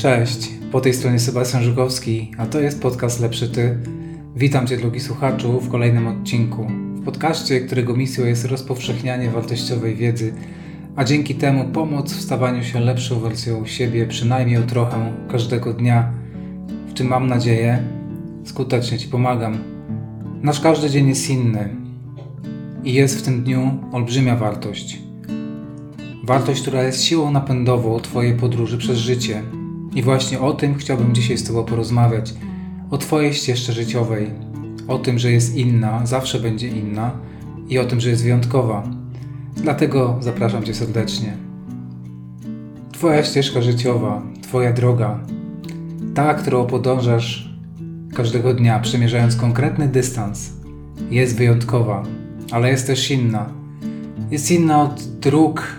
Cześć, po tej stronie Sebastian Żukowski, a to jest podcast Lepszy Ty. Witam Cię, drogi słuchaczu, w kolejnym odcinku. W podcaście, którego misją jest rozpowszechnianie wartościowej wiedzy, a dzięki temu pomoc w stawaniu się lepszą wersją siebie, przynajmniej o trochę każdego dnia, w czym mam nadzieję skutecznie Ci pomagam. Nasz każdy dzień jest inny i jest w tym dniu olbrzymia wartość. Wartość, która jest siłą napędową Twojej podróży przez życie. I właśnie o tym chciałbym dzisiaj z Tobą porozmawiać. O Twojej ścieżce życiowej. O tym, że jest inna, zawsze będzie inna i o tym, że jest wyjątkowa. Dlatego zapraszam Cię serdecznie. Twoja ścieżka życiowa, Twoja droga, ta, którą podążasz każdego dnia, przemierzając konkretny dystans, jest wyjątkowa, ale jest też inna. Jest inna od dróg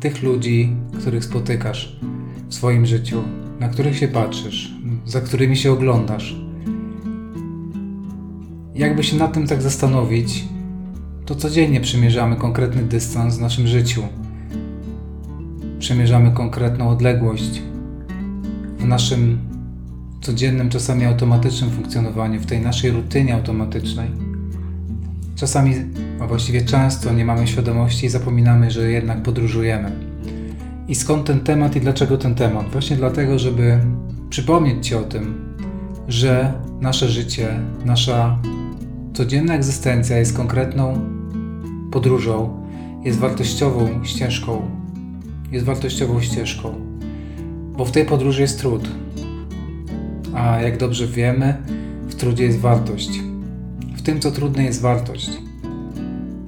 tych ludzi, których spotykasz w swoim życiu, na których się patrzysz, za którymi się oglądasz. Jakby się nad tym tak zastanowić, to codziennie przemierzamy konkretny dystans w naszym życiu. Przemierzamy konkretną odległość w naszym codziennym, czasami automatycznym funkcjonowaniu, w tej naszej rutynie automatycznej. Czasami, a właściwie często, nie mamy świadomości i zapominamy, że jednak podróżujemy. I skąd ten temat i dlaczego ten temat? Właśnie dlatego, żeby przypomnieć Ci o tym, że nasze życie, nasza codzienna egzystencja jest konkretną podróżą, jest wartościową ścieżką. Jest wartościową ścieżką, bo w tej podróży jest trud. A jak dobrze wiemy, w trudzie jest wartość. W tym, co trudne, jest wartość.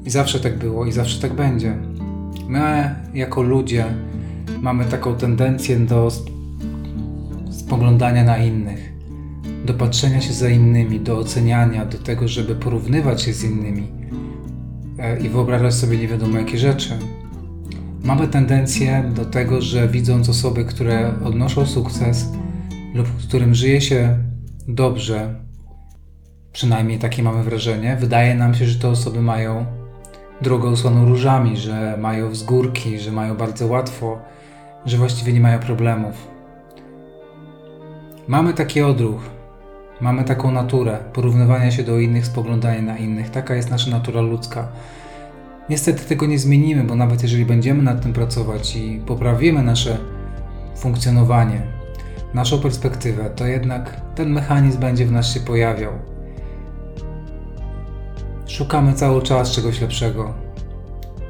I zawsze tak było, i zawsze tak będzie. My, jako ludzie, mamy taką tendencję do spoglądania na innych, do patrzenia się za innymi, do oceniania, do tego, żeby porównywać się z innymi e, i wyobrażać sobie nie wiadomo jakie rzeczy. Mamy tendencję do tego, że widząc osoby, które odnoszą sukces lub którym żyje się dobrze, przynajmniej takie mamy wrażenie, wydaje nam się, że te osoby mają drogę usłaną różami, że mają wzgórki, że mają bardzo łatwo, że właściwie nie mają problemów. Mamy taki odruch, mamy taką naturę porównywania się do innych, spoglądania na innych. Taka jest nasza natura ludzka. Niestety tego nie zmienimy, bo nawet jeżeli będziemy nad tym pracować i poprawimy nasze funkcjonowanie, naszą perspektywę, to jednak ten mechanizm będzie w nas się pojawiał. Szukamy cały czas czegoś lepszego.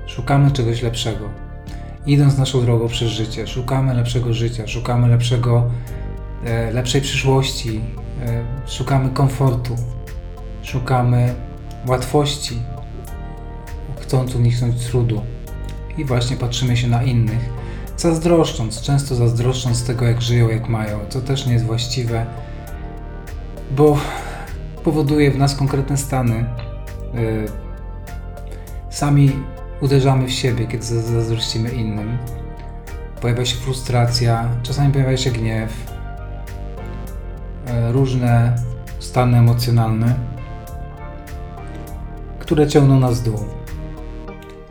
Szukamy czegoś lepszego. Idąc naszą drogą przez życie, szukamy lepszego życia, szukamy lepszego, e, lepszej przyszłości, e, szukamy komfortu, szukamy łatwości, chcąc uniknąć trudu. I właśnie patrzymy się na innych, zazdroszcząc, często zazdroszcząc tego, jak żyją, jak mają, co też nie jest właściwe, bo powoduje w nas konkretne stany. E, sami uderzamy w siebie, kiedy zazdrościmy innym. Pojawia się frustracja, czasami pojawia się gniew, e, różne stany emocjonalne, które ciągną nas w dół.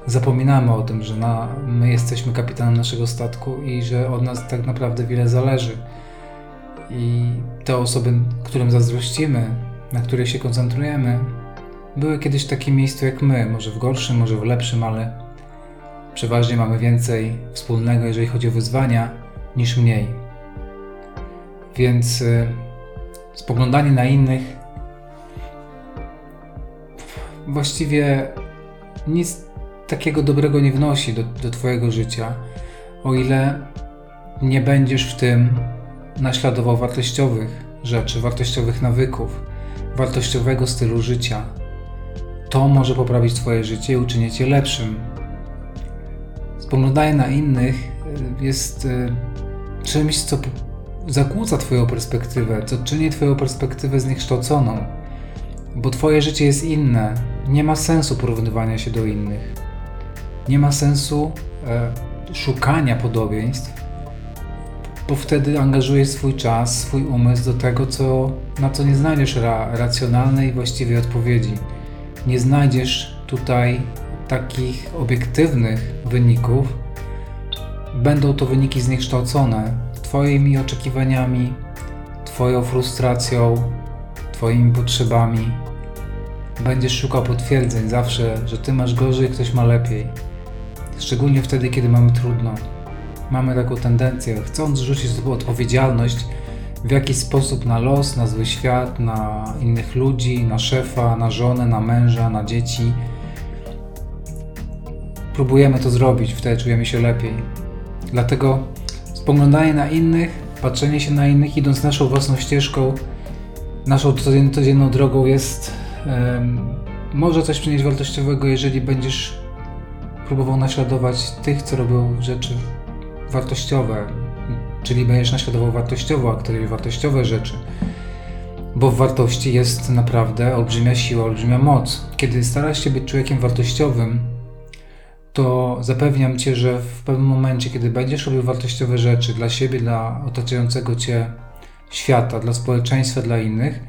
Zapominamy o tym, że na, my jesteśmy kapitanem naszego statku i że od nas tak naprawdę wiele zależy. I te osoby, którym zazdrościmy, na które się koncentrujemy, były kiedyś w takim miejscu jak my, może w gorszym, może w lepszym, ale przeważnie mamy więcej wspólnego, jeżeli chodzi o wyzwania, niż mniej. Więc y, spoglądanie na innych właściwie nic takiego dobrego nie wnosi do, do Twojego życia, o ile nie będziesz w tym naśladował wartościowych rzeczy, wartościowych nawyków, wartościowego stylu życia. To może poprawić Twoje życie i uczynić je lepszym. Spoglądanie na innych y, jest y, czymś, co zakłóca Twoją perspektywę, co czyni Twoją perspektywę zniekształconą, bo Twoje życie jest inne. Nie ma sensu porównywania się do innych. Nie ma sensu e, szukania podobieństw, bo wtedy angażujesz swój czas, swój umysł do tego, co, na co nie znajdziesz ra, racjonalnej i właściwej odpowiedzi. Nie znajdziesz tutaj takich obiektywnych wyników. Będą to wyniki zniekształcone. Twoimi oczekiwaniami, Twoją frustracją, Twoimi potrzebami. Będziesz szukał potwierdzeń zawsze, że Ty masz gorzej, ktoś ma lepiej. Szczególnie wtedy, kiedy mamy trudno. Mamy taką tendencję, chcąc zrzucić odpowiedzialność w jakiś sposób na los, na zły świat, na innych ludzi, na szefa, na żonę, na męża, na dzieci. Próbujemy to zrobić, wtedy czujemy się lepiej. Dlatego spoglądanie na innych, patrzenie się na innych, idąc naszą własną ścieżką, naszą codzienną drogą jest um, może coś przynieść wartościowego, jeżeli będziesz próbował naśladować tych, co robią rzeczy wartościowe, czyli będziesz naśladował wartościowo, a wartościowe rzeczy. Bo w wartości jest naprawdę olbrzymia siła, olbrzymia moc. Kiedy starasz się być człowiekiem wartościowym, to zapewniam Cię, że w pewnym momencie, kiedy będziesz robił wartościowe rzeczy dla siebie, dla otaczającego Cię świata, dla społeczeństwa, dla innych,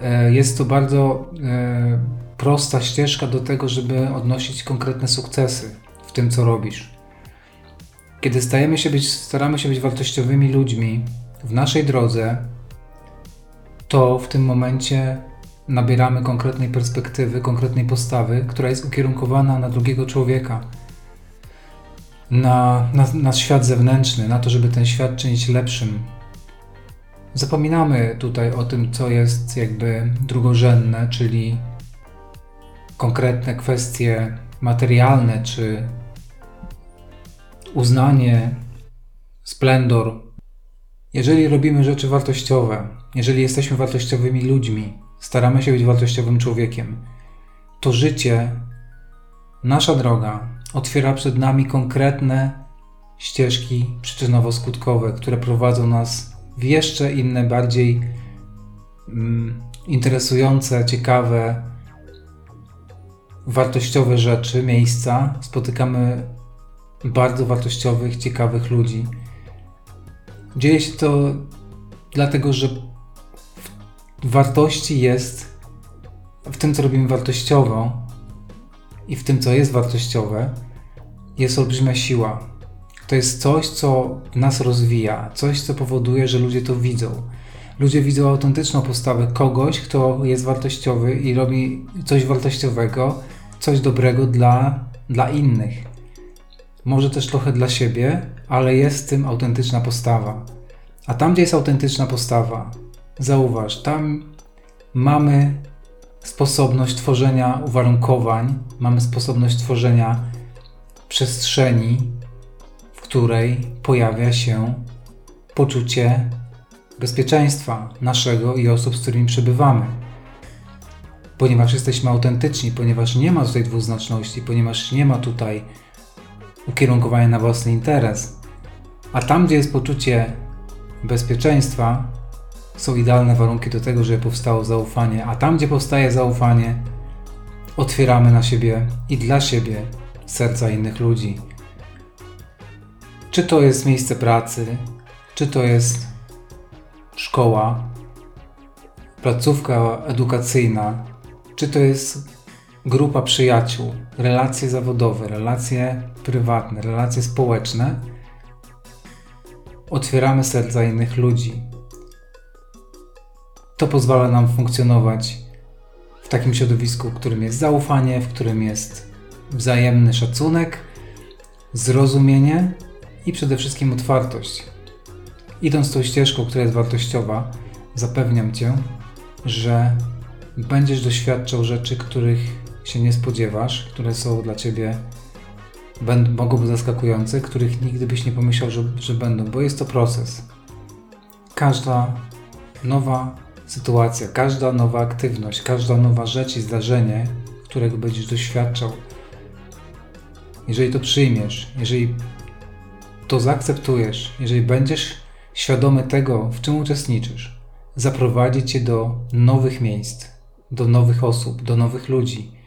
e, jest to bardzo e, prosta ścieżka do tego, żeby odnosić konkretne sukcesy w tym, co robisz. Kiedy stajemy się być, staramy się być wartościowymi ludźmi w naszej drodze, to w tym momencie nabieramy konkretnej perspektywy, konkretnej postawy, która jest ukierunkowana na drugiego człowieka, na, na, na świat zewnętrzny, na to, żeby ten świat czynić lepszym. Zapominamy tutaj o tym, co jest jakby drugorzędne, czyli konkretne kwestie materialne czy uznanie, splendor. Jeżeli robimy rzeczy wartościowe, jeżeli jesteśmy wartościowymi ludźmi, staramy się być wartościowym człowiekiem, to życie, nasza droga otwiera przed nami konkretne ścieżki przyczynowo-skutkowe, które prowadzą nas w jeszcze inne, bardziej mm, interesujące, ciekawe, wartościowe rzeczy, miejsca. Spotykamy bardzo wartościowych, ciekawych ludzi. Dzieje się to dlatego, że wartości jest w tym, co robimy wartościowo i w tym, co jest wartościowe, jest olbrzymia siła. To jest coś, co nas rozwija, coś, co powoduje, że ludzie to widzą. Ludzie widzą autentyczną postawę kogoś, kto jest wartościowy i robi coś wartościowego, coś dobrego dla, dla innych. Może też trochę dla siebie, ale jest w tym autentyczna postawa. A tam, gdzie jest autentyczna postawa, zauważ, tam mamy sposobność tworzenia uwarunkowań, mamy sposobność tworzenia przestrzeni, w której pojawia się poczucie bezpieczeństwa naszego i osób, z którymi przebywamy ponieważ jesteśmy autentyczni, ponieważ nie ma tutaj dwuznaczności, ponieważ nie ma tutaj ukierunkowania na własny interes. A tam, gdzie jest poczucie bezpieczeństwa, są idealne warunki do tego, żeby powstało zaufanie. A tam, gdzie powstaje zaufanie, otwieramy na siebie i dla siebie serca innych ludzi. Czy to jest miejsce pracy, czy to jest szkoła, placówka edukacyjna, czy to jest grupa przyjaciół, relacje zawodowe, relacje prywatne, relacje społeczne, otwieramy serca innych ludzi. To pozwala nam funkcjonować w takim środowisku, w którym jest zaufanie, w którym jest wzajemny szacunek, zrozumienie i przede wszystkim otwartość. Idąc tą ścieżką, która jest wartościowa, zapewniam Cię, że będziesz doświadczał rzeczy, których się nie spodziewasz, które są dla ciebie będą, mogą być zaskakujące, których nigdy byś nie pomyślał, że, że będą, bo jest to proces. Każda nowa sytuacja, każda nowa aktywność, każda nowa rzecz i zdarzenie, którego będziesz doświadczał, jeżeli to przyjmiesz, jeżeli to zaakceptujesz, jeżeli będziesz świadomy tego, w czym uczestniczysz, zaprowadzi cię do nowych miejsc, do nowych osób, do nowych ludzi.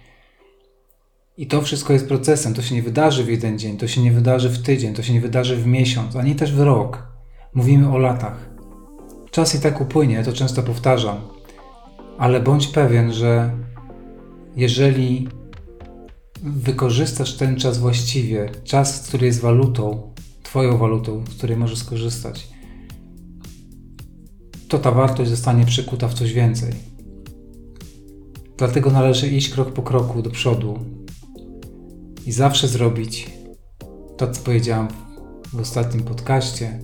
I to wszystko jest procesem. To się nie wydarzy w jeden dzień, to się nie wydarzy w tydzień, to się nie wydarzy w miesiąc, ani też w rok. Mówimy o latach. Czas i tak upłynie, to często powtarzam, ale bądź pewien, że jeżeli wykorzystasz ten czas właściwie, czas, który jest walutą, Twoją walutą, z której możesz skorzystać, to ta wartość zostanie przekuta w coś więcej. Dlatego należy iść krok po kroku do przodu i zawsze zrobić to, co powiedziałam w ostatnim podcaście,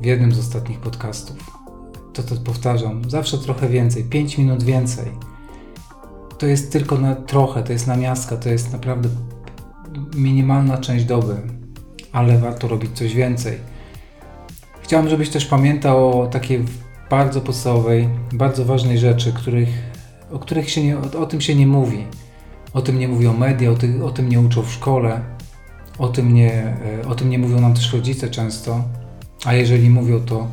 w jednym z ostatnich podcastów. To to powtarzam, zawsze trochę więcej, 5 minut więcej. To jest tylko na trochę, to jest na miastka, to jest naprawdę minimalna część doby, ale warto robić coś więcej. Chciałbym, żebyś też pamiętał o takiej bardzo podstawowej, bardzo ważnej rzeczy, których, o których się nie, o, o tym się nie mówi. O tym nie mówią media, o, ty, o tym nie uczą w szkole, o tym, nie, e, o tym nie mówią nam też rodzice często, a jeżeli mówią, to,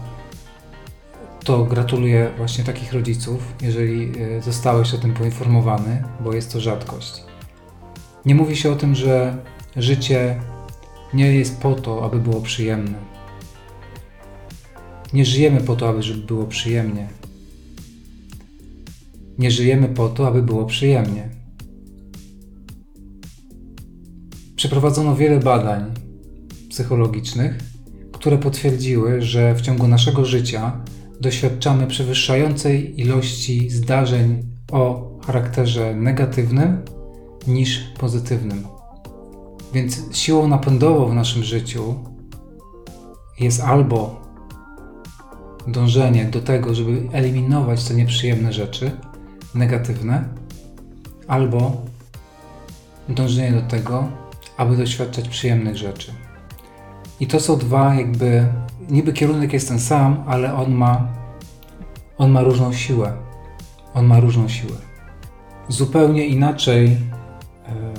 to gratuluję właśnie takich rodziców, jeżeli e, zostałeś o tym poinformowany, bo jest to rzadkość. Nie mówi się o tym, że życie nie jest po to, aby było przyjemne. Nie żyjemy po to, aby było przyjemnie. Nie żyjemy po to, aby było przyjemnie. Przeprowadzono wiele badań psychologicznych, które potwierdziły, że w ciągu naszego życia doświadczamy przewyższającej ilości zdarzeń o charakterze negatywnym niż pozytywnym. Więc siłą napędową w naszym życiu jest albo dążenie do tego, żeby eliminować te nieprzyjemne rzeczy, negatywne, albo dążenie do tego, aby doświadczać przyjemnych rzeczy. I to są dwa jakby, niby kierunek jest ten sam, ale on ma, on ma różną siłę. On ma różną siłę. Zupełnie inaczej, e,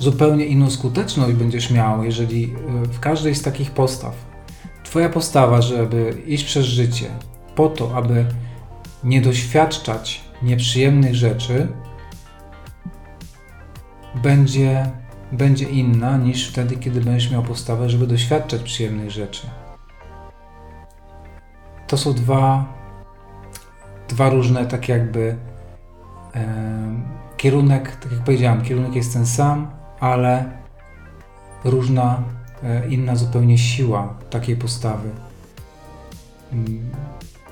zupełnie inną skuteczność będziesz miał, jeżeli e, w każdej z takich postaw, Twoja postawa, żeby iść przez życie po to, aby nie doświadczać nieprzyjemnych rzeczy, będzie będzie inna niż wtedy, kiedy będziesz miał postawę, żeby doświadczać przyjemnych rzeczy. To są dwa, dwa różne, tak jakby e, kierunek, tak jak powiedziałem, kierunek jest ten sam, ale różna, e, inna zupełnie siła takiej postawy. Mm,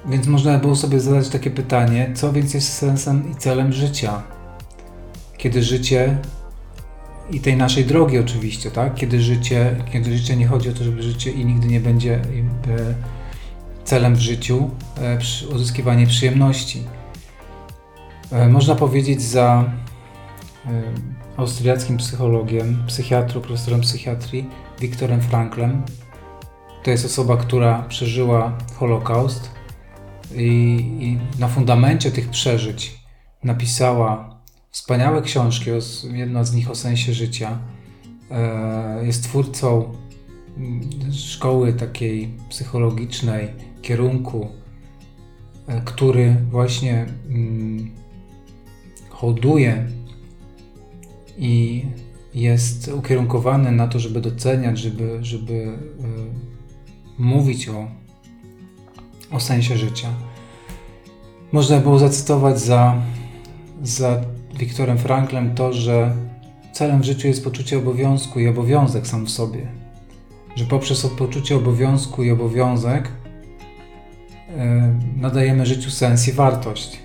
więc można było sobie zadać takie pytanie, co więc jest sensem i celem życia? Kiedy życie i tej naszej drogi oczywiście, tak? Kiedy życie, kiedy życie nie chodzi o to, żeby życie i nigdy nie będzie e, celem w życiu e, uzyskiwanie przyjemności. E, można powiedzieć za austriackim psychologiem, psychiatrą, profesorem psychiatrii Wiktorem Franklem. To jest osoba, która przeżyła Holokaust i, i na fundamencie tych przeżyć napisała wspaniałe książki, jedna z nich o sensie życia. E, jest twórcą mm, szkoły takiej psychologicznej, kierunku, e, który właśnie mm, hołduje i jest ukierunkowany na to, żeby doceniać, żeby, żeby e, mówić o, o sensie życia. Można było zacytować za, za Wiktorem Franklem to, że celem w życiu jest poczucie obowiązku i obowiązek sam w sobie. Że poprzez poczucie obowiązku i obowiązek yy, nadajemy życiu sens i wartość.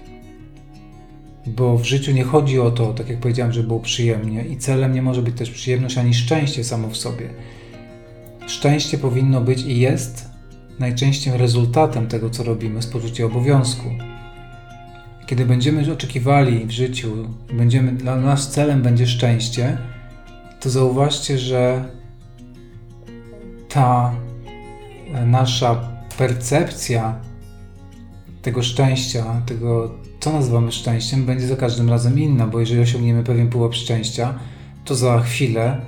Bo w życiu nie chodzi o to, tak jak powiedziałem, żeby było przyjemnie, i celem nie może być też przyjemność ani szczęście samo w sobie. Szczęście powinno być i jest najczęściej rezultatem tego, co robimy z poczucia obowiązku. Kiedy będziemy oczekiwali w życiu, będziemy, dla nas celem będzie szczęście, to zauważcie, że ta nasza percepcja tego szczęścia, tego co nazywamy szczęściem, będzie za każdym razem inna, bo jeżeli osiągniemy pewien pułap szczęścia, to za chwilę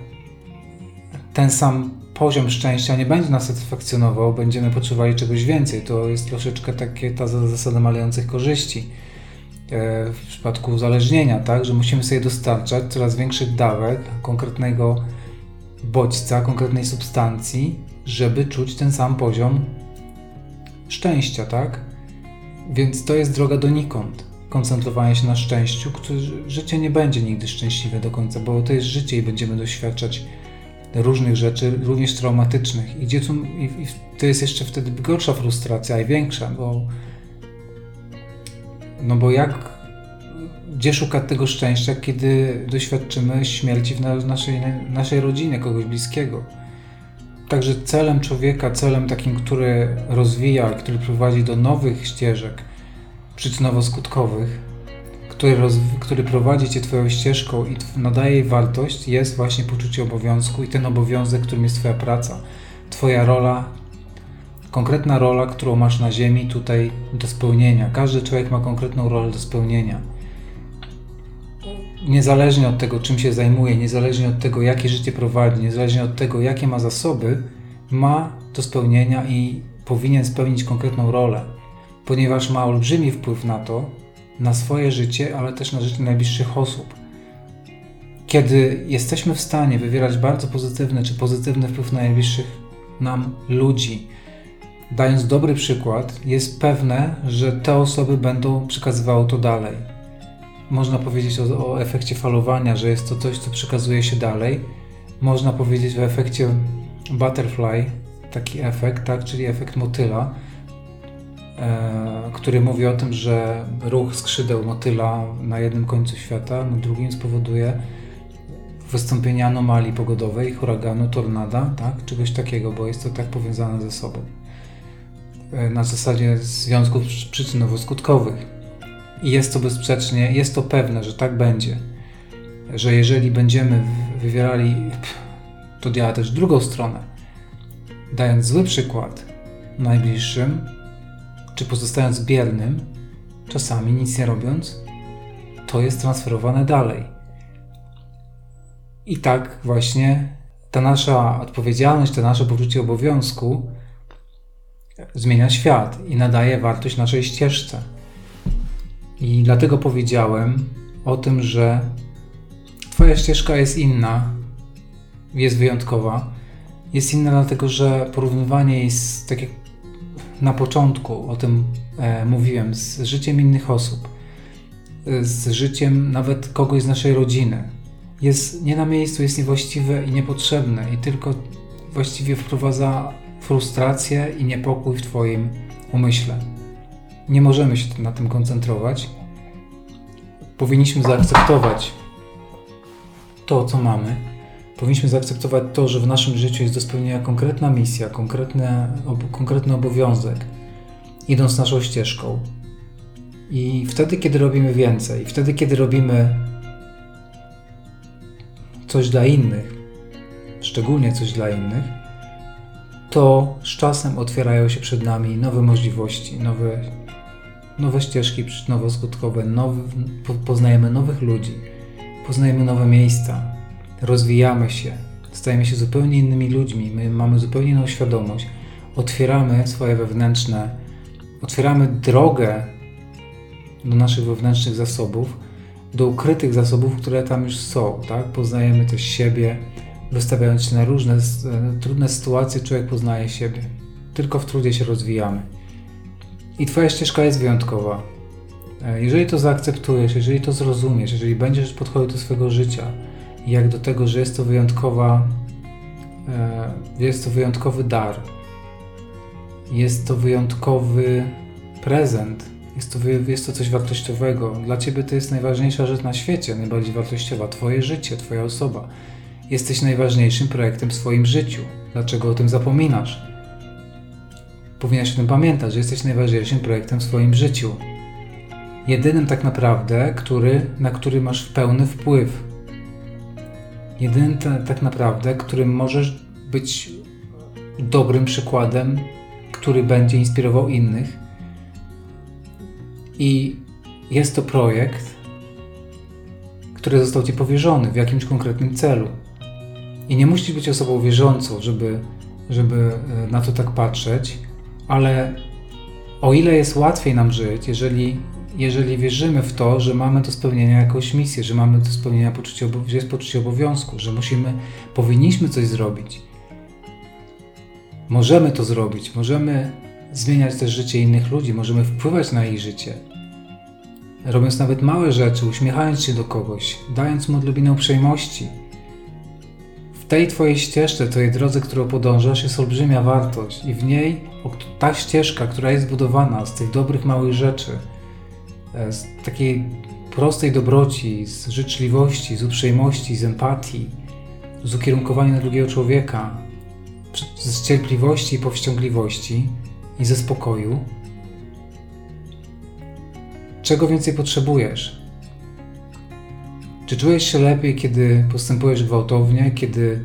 ten sam poziom szczęścia nie będzie nas satysfakcjonował, będziemy potrzebowali czegoś więcej. To jest troszeczkę takie ta zasada malejących korzyści E, w przypadku uzależnienia, tak, że musimy sobie dostarczać coraz większych dawek konkretnego bodźca, konkretnej substancji, żeby czuć ten sam poziom szczęścia, tak? Więc to jest droga donikąd. Koncentrowanie się na szczęściu, które życie nie będzie nigdy szczęśliwe do końca, bo to jest życie i będziemy doświadczać różnych rzeczy, również traumatycznych. I, dziecku, i, i to jest jeszcze wtedy gorsza frustracja i większa, bo no bo jak gdzie szukać tego szczęścia, kiedy doświadczymy śmierci w naszej, naszej rodzinie, kogoś bliskiego. Także celem człowieka, celem takim, który rozwija, który prowadzi do nowych ścieżek przyczynowo-skutkowych, który, który prowadzi cię Twoją ścieżką i nadaje jej wartość, jest właśnie poczucie obowiązku i ten obowiązek, którym jest Twoja praca, Twoja rola, konkretna rola, którą masz na Ziemi tutaj do spełnienia. Każdy człowiek ma konkretną rolę do spełnienia. Niezależnie od tego, czym się zajmuje, niezależnie od tego, jakie życie prowadzi, niezależnie od tego, jakie ma zasoby, ma do spełnienia i powinien spełnić konkretną rolę, ponieważ ma olbrzymi wpływ na to, na swoje życie, ale też na życie najbliższych osób. Kiedy jesteśmy w stanie wywierać bardzo pozytywny czy pozytywny wpływ na najbliższych nam ludzi, dając dobry przykład, jest pewne, że te osoby będą przekazywały to dalej. Można powiedzieć o, o efekcie falowania, że jest to coś, co przekazuje się dalej. Można powiedzieć o efekcie butterfly, taki efekt, tak, czyli efekt motyla, e, który mówi o tym, że ruch skrzydeł motyla na jednym końcu świata, na drugim spowoduje wystąpienie anomalii pogodowej, huraganu, tornada, tak, czegoś takiego, bo jest to tak powiązane ze sobą. E, na zasadzie związków przyczynowo-skutkowych. I jest to bezsprzecznie, jest to pewne, że tak będzie. Że jeżeli będziemy wywierali, to działa też w drugą stronę. Dając zły przykład najbliższym, czy pozostając biernym, czasami nic nie robiąc, to jest transferowane dalej. I tak właśnie ta nasza odpowiedzialność, to nasze poczucie obowiązku zmienia świat i nadaje wartość naszej ścieżce. I dlatego powiedziałem o tym, że Twoja ścieżka jest inna, jest wyjątkowa. Jest inna dlatego, że porównywanie jest, tak jak na początku o tym e, mówiłem, z życiem innych osób, z życiem nawet kogoś z naszej rodziny, jest nie na miejscu, jest niewłaściwe i niepotrzebne i tylko właściwie wprowadza frustrację i niepokój w Twoim umyśle. Nie możemy się na tym koncentrować. Powinniśmy zaakceptować to, co mamy. Powinniśmy zaakceptować to, że w naszym życiu jest do spełnienia konkretna misja, ob, konkretny obowiązek, idąc naszą ścieżką. I wtedy, kiedy robimy więcej, wtedy, kiedy robimy coś dla innych, szczególnie coś dla innych, to z czasem otwierają się przed nami nowe możliwości, nowe, nowe ścieżki przyczynowo-skutkowe, nowe, poznajemy nowych ludzi, poznajemy nowe miejsca, rozwijamy się, stajemy się zupełnie innymi ludźmi, my mamy zupełnie inną świadomość, otwieramy swoje wewnętrzne, otwieramy drogę do naszych wewnętrznych zasobów, do ukrytych zasobów, które tam już są, tak? Poznajemy też siebie, Wystawiając się na różne e, trudne sytuacje, człowiek poznaje siebie. Tylko w trudzie się rozwijamy. I Twoja ścieżka jest wyjątkowa. E, jeżeli to zaakceptujesz, jeżeli to zrozumiesz, jeżeli będziesz podchodził do swojego życia, jak do tego, że jest to wyjątkowa, e, jest to wyjątkowy dar, jest to wyjątkowy prezent, jest to, jest to coś wartościowego. Dla Ciebie to jest najważniejsza rzecz na świecie, najbardziej wartościowa. Twoje życie, Twoja osoba. Jesteś najważniejszym projektem w swoim życiu. Dlaczego o tym zapominasz? Powinnaś o tym pamiętać, że jesteś najważniejszym projektem w swoim życiu. Jedynym tak naprawdę, który, na który masz pełny wpływ. Jedynym tak naprawdę, którym możesz być dobrym przykładem, który będzie inspirował innych. I jest to projekt, który został Ci powierzony w jakimś konkretnym celu. I nie musisz być osobą wierzącą, żeby, żeby e, na to tak patrzeć, ale o ile jest łatwiej nam żyć, jeżeli, jeżeli wierzymy w to, że mamy do spełnienia jakąś misję, że mamy do spełnienia poczucie, że jest poczucie obowiązku, że musimy, powinniśmy coś zrobić. Możemy to zrobić, możemy zmieniać też życie innych ludzi, możemy wpływać na ich życie. Robiąc nawet małe rzeczy, uśmiechając się do kogoś, dając mu odrobinę uprzejmości, tej Twojej ścieżce, tej drodze, którą podążasz, jest olbrzymia wartość i w niej ta ścieżka, która jest budowana z tych dobrych małych rzeczy, e, z takiej prostej dobroci, z życzliwości, z uprzejmości, z empatii, z ukierunkowania na drugiego człowieka, z cierpliwości i powściągliwości i ze spokoju. Czego więcej potrzebujesz? Czy czujesz się lepiej, kiedy postępujesz gwałtownie, kiedy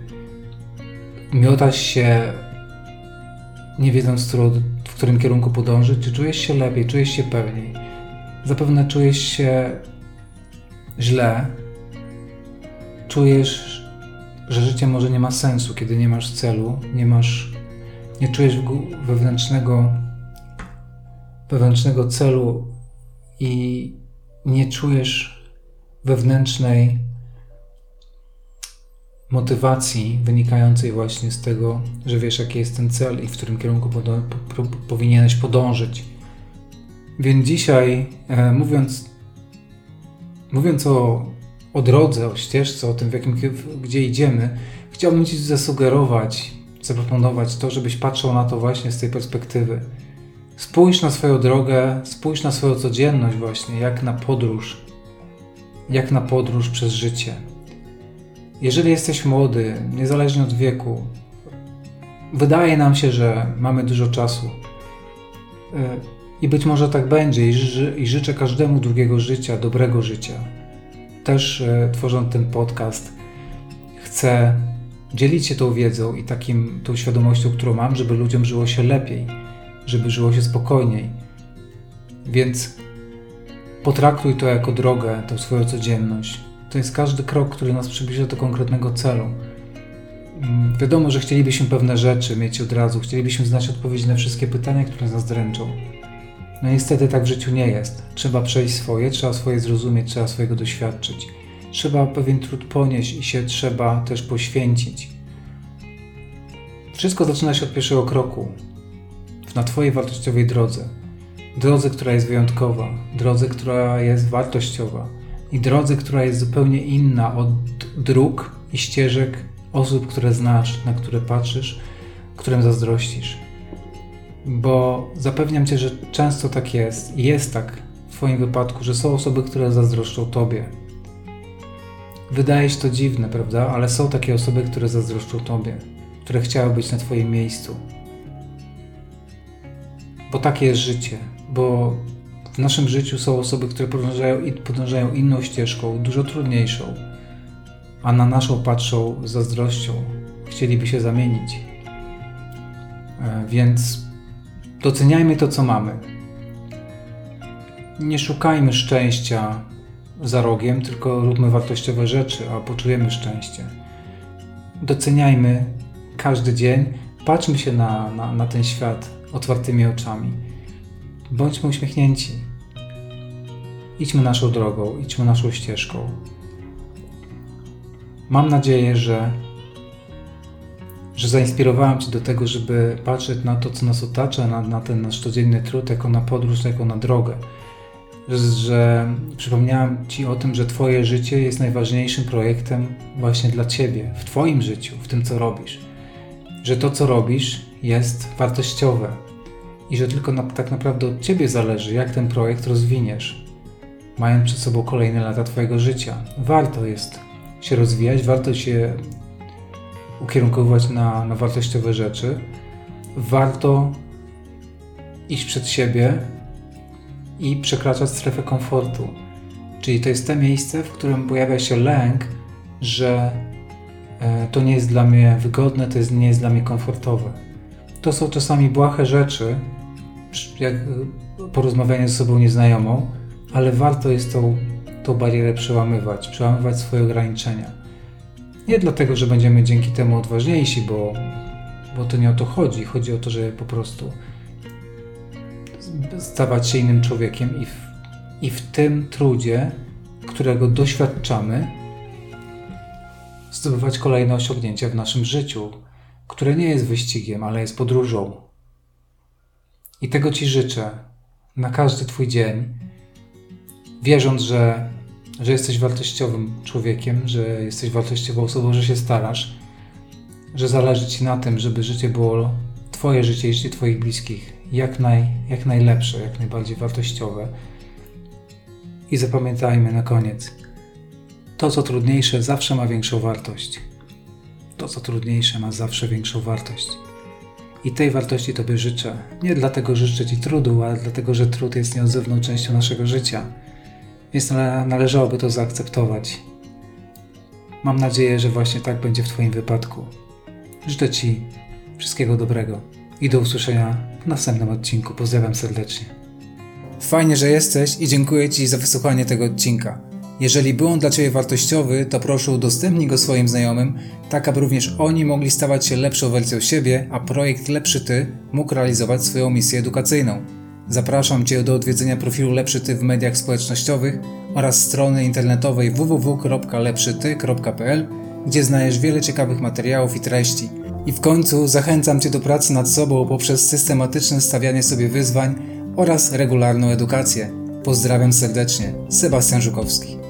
miotasz się nie wiedząc, w którym kierunku podążyć? Czy czujesz się lepiej, czujesz się pewniej? Zapewne czujesz się źle. Czujesz, że życie może nie ma sensu, kiedy nie masz celu, nie masz, nie czujesz wewnętrznego, wewnętrznego celu i nie czujesz wewnętrznej motywacji wynikającej właśnie z tego, że wiesz, jaki jest ten cel i w którym kierunku podo po powinieneś podążyć. Więc dzisiaj, e, mówiąc, mówiąc o, o drodze, o ścieżce, o tym, w jakim, gdzie idziemy, chciałbym Ci zasugerować, zaproponować to, żebyś patrzył na to właśnie z tej perspektywy. Spójrz na swoją drogę, spójrz na swoją codzienność, właśnie jak na podróż, jak na podróż przez życie. Jeżeli jesteś młody, niezależnie od wieku, wydaje nam się, że mamy dużo czasu. E, I być może tak będzie, i, życzę każdemu długiego życia, dobrego życia. Też e, tworząc ten podcast, chcę dzielić się tą wiedzą i takim, tą świadomością, którą mam, żeby ludziom żyło się lepiej, żeby żyło się spokojniej. Więc potraktuj to jako drogę, tą swoją codzienność to jest każdy krok, który nas przybliża do konkretnego celu. Mm, wiadomo, że chcielibyśmy pewne rzeczy mieć od razu, chcielibyśmy znać odpowiedzi na wszystkie pytania, które nas dręczą. No niestety tak w życiu nie jest. Trzeba przejść swoje, trzeba swoje zrozumieć, trzeba swojego doświadczyć. Trzeba pewien trud ponieść i się trzeba też poświęcić. Wszystko zaczyna się od pierwszego kroku na Twojej wartościowej drodze. Drodze, która jest wyjątkowa, drodze, która jest wartościowa i drodze, która jest zupełnie inna od dróg i ścieżek osób, które znasz, na które patrzysz, którym zazdrościsz. Bo zapewniam cię, że często tak jest i jest tak w Twoim wypadku, że są osoby, które zazdroszczą Tobie. Wydaje się to dziwne, prawda? Ale są takie osoby, które zazdroszczą Tobie, które chciały być na Twoim miejscu. Bo takie jest życie, bo w naszym życiu są osoby, które podążają, podążają inną ścieżką, dużo trudniejszą, a na naszą patrzą z zazdrością, chcieliby się zamienić. E, więc doceniajmy to, co mamy. Nie szukajmy szczęścia za rogiem, tylko róbmy wartościowe rzeczy, a poczujemy szczęście. Doceniajmy każdy dzień, patrzmy się na, na, na ten świat otwartymi oczami. Bądźmy uśmiechnięci. Idźmy naszą drogą, idźmy naszą ścieżką. Mam nadzieję, że, że zainspirowałem Cię do tego, żeby patrzeć na to, co nas otacza, na, na ten nasz codzienny trud, jako na podróż, jako na drogę. Że, że przypomniałem Ci o tym, że Twoje życie jest najważniejszym projektem właśnie dla Ciebie, w Twoim życiu, w tym, co robisz. Że to, co robisz, jest wartościowe, i że tylko na, tak naprawdę od Ciebie zależy, jak ten projekt rozwiniesz, mając przed sobą kolejne lata Twojego życia. Warto jest się rozwijać, warto się ukierunkować na, na wartościowe rzeczy, warto iść przed siebie i przekraczać strefę komfortu. Czyli to jest to miejsce, w którym pojawia się lęk, że e, to nie jest dla mnie wygodne, to jest, nie jest dla mnie komfortowe. To są czasami błahe rzeczy, jak porozmawianie z sobą nieznajomą, ale warto jest tą, tą barierę przełamywać, przełamywać swoje ograniczenia. Nie dlatego, że będziemy dzięki temu odważniejsi, bo, bo to nie o to chodzi. Chodzi o to, że po prostu stawać się innym człowiekiem i w, i w tym trudzie, którego doświadczamy, zdobywać kolejne osiągnięcia w naszym życiu, które nie jest wyścigiem, ale jest podróżą. I tego Ci życzę na każdy Twój dzień, wierząc, że, że jesteś wartościowym człowiekiem, że jesteś wartościową osobą, że się starasz, że zależy Ci na tym, żeby życie było Twoje życie i życie Twoich bliskich jak, naj, jak najlepsze, jak najbardziej wartościowe. I zapamiętajmy na koniec, to co trudniejsze zawsze ma większą wartość. To co trudniejsze ma zawsze większą wartość. I tej wartości Tobie życzę. Nie dlatego, że życzę Ci trudu, ale dlatego, że trud jest nieodzowną częścią naszego życia. Więc należałoby to zaakceptować. Mam nadzieję, że właśnie tak będzie w Twoim wypadku. Życzę Ci wszystkiego dobrego i do usłyszenia w następnym odcinku. Pozdrawiam serdecznie. Fajnie, że jesteś i dziękuję Ci za wysłuchanie tego odcinka. Jeżeli był on dla Ciebie wartościowy, to proszę udostępnij go swoim znajomym, tak aby również oni mogli stawać się lepszą wersją siebie, a projekt Lepszy Ty mógł realizować swoją misję edukacyjną. Zapraszam Cię do odwiedzenia profilu Lepszy Ty w mediach społecznościowych oraz strony internetowej www.lepszyty.pl, gdzie znajdziesz wiele ciekawych materiałów i treści. I w końcu zachęcam Cię do pracy nad sobą poprzez systematyczne stawianie sobie wyzwań oraz regularną edukację. Pozdrawiam serdecznie, Sebastian Żukowski.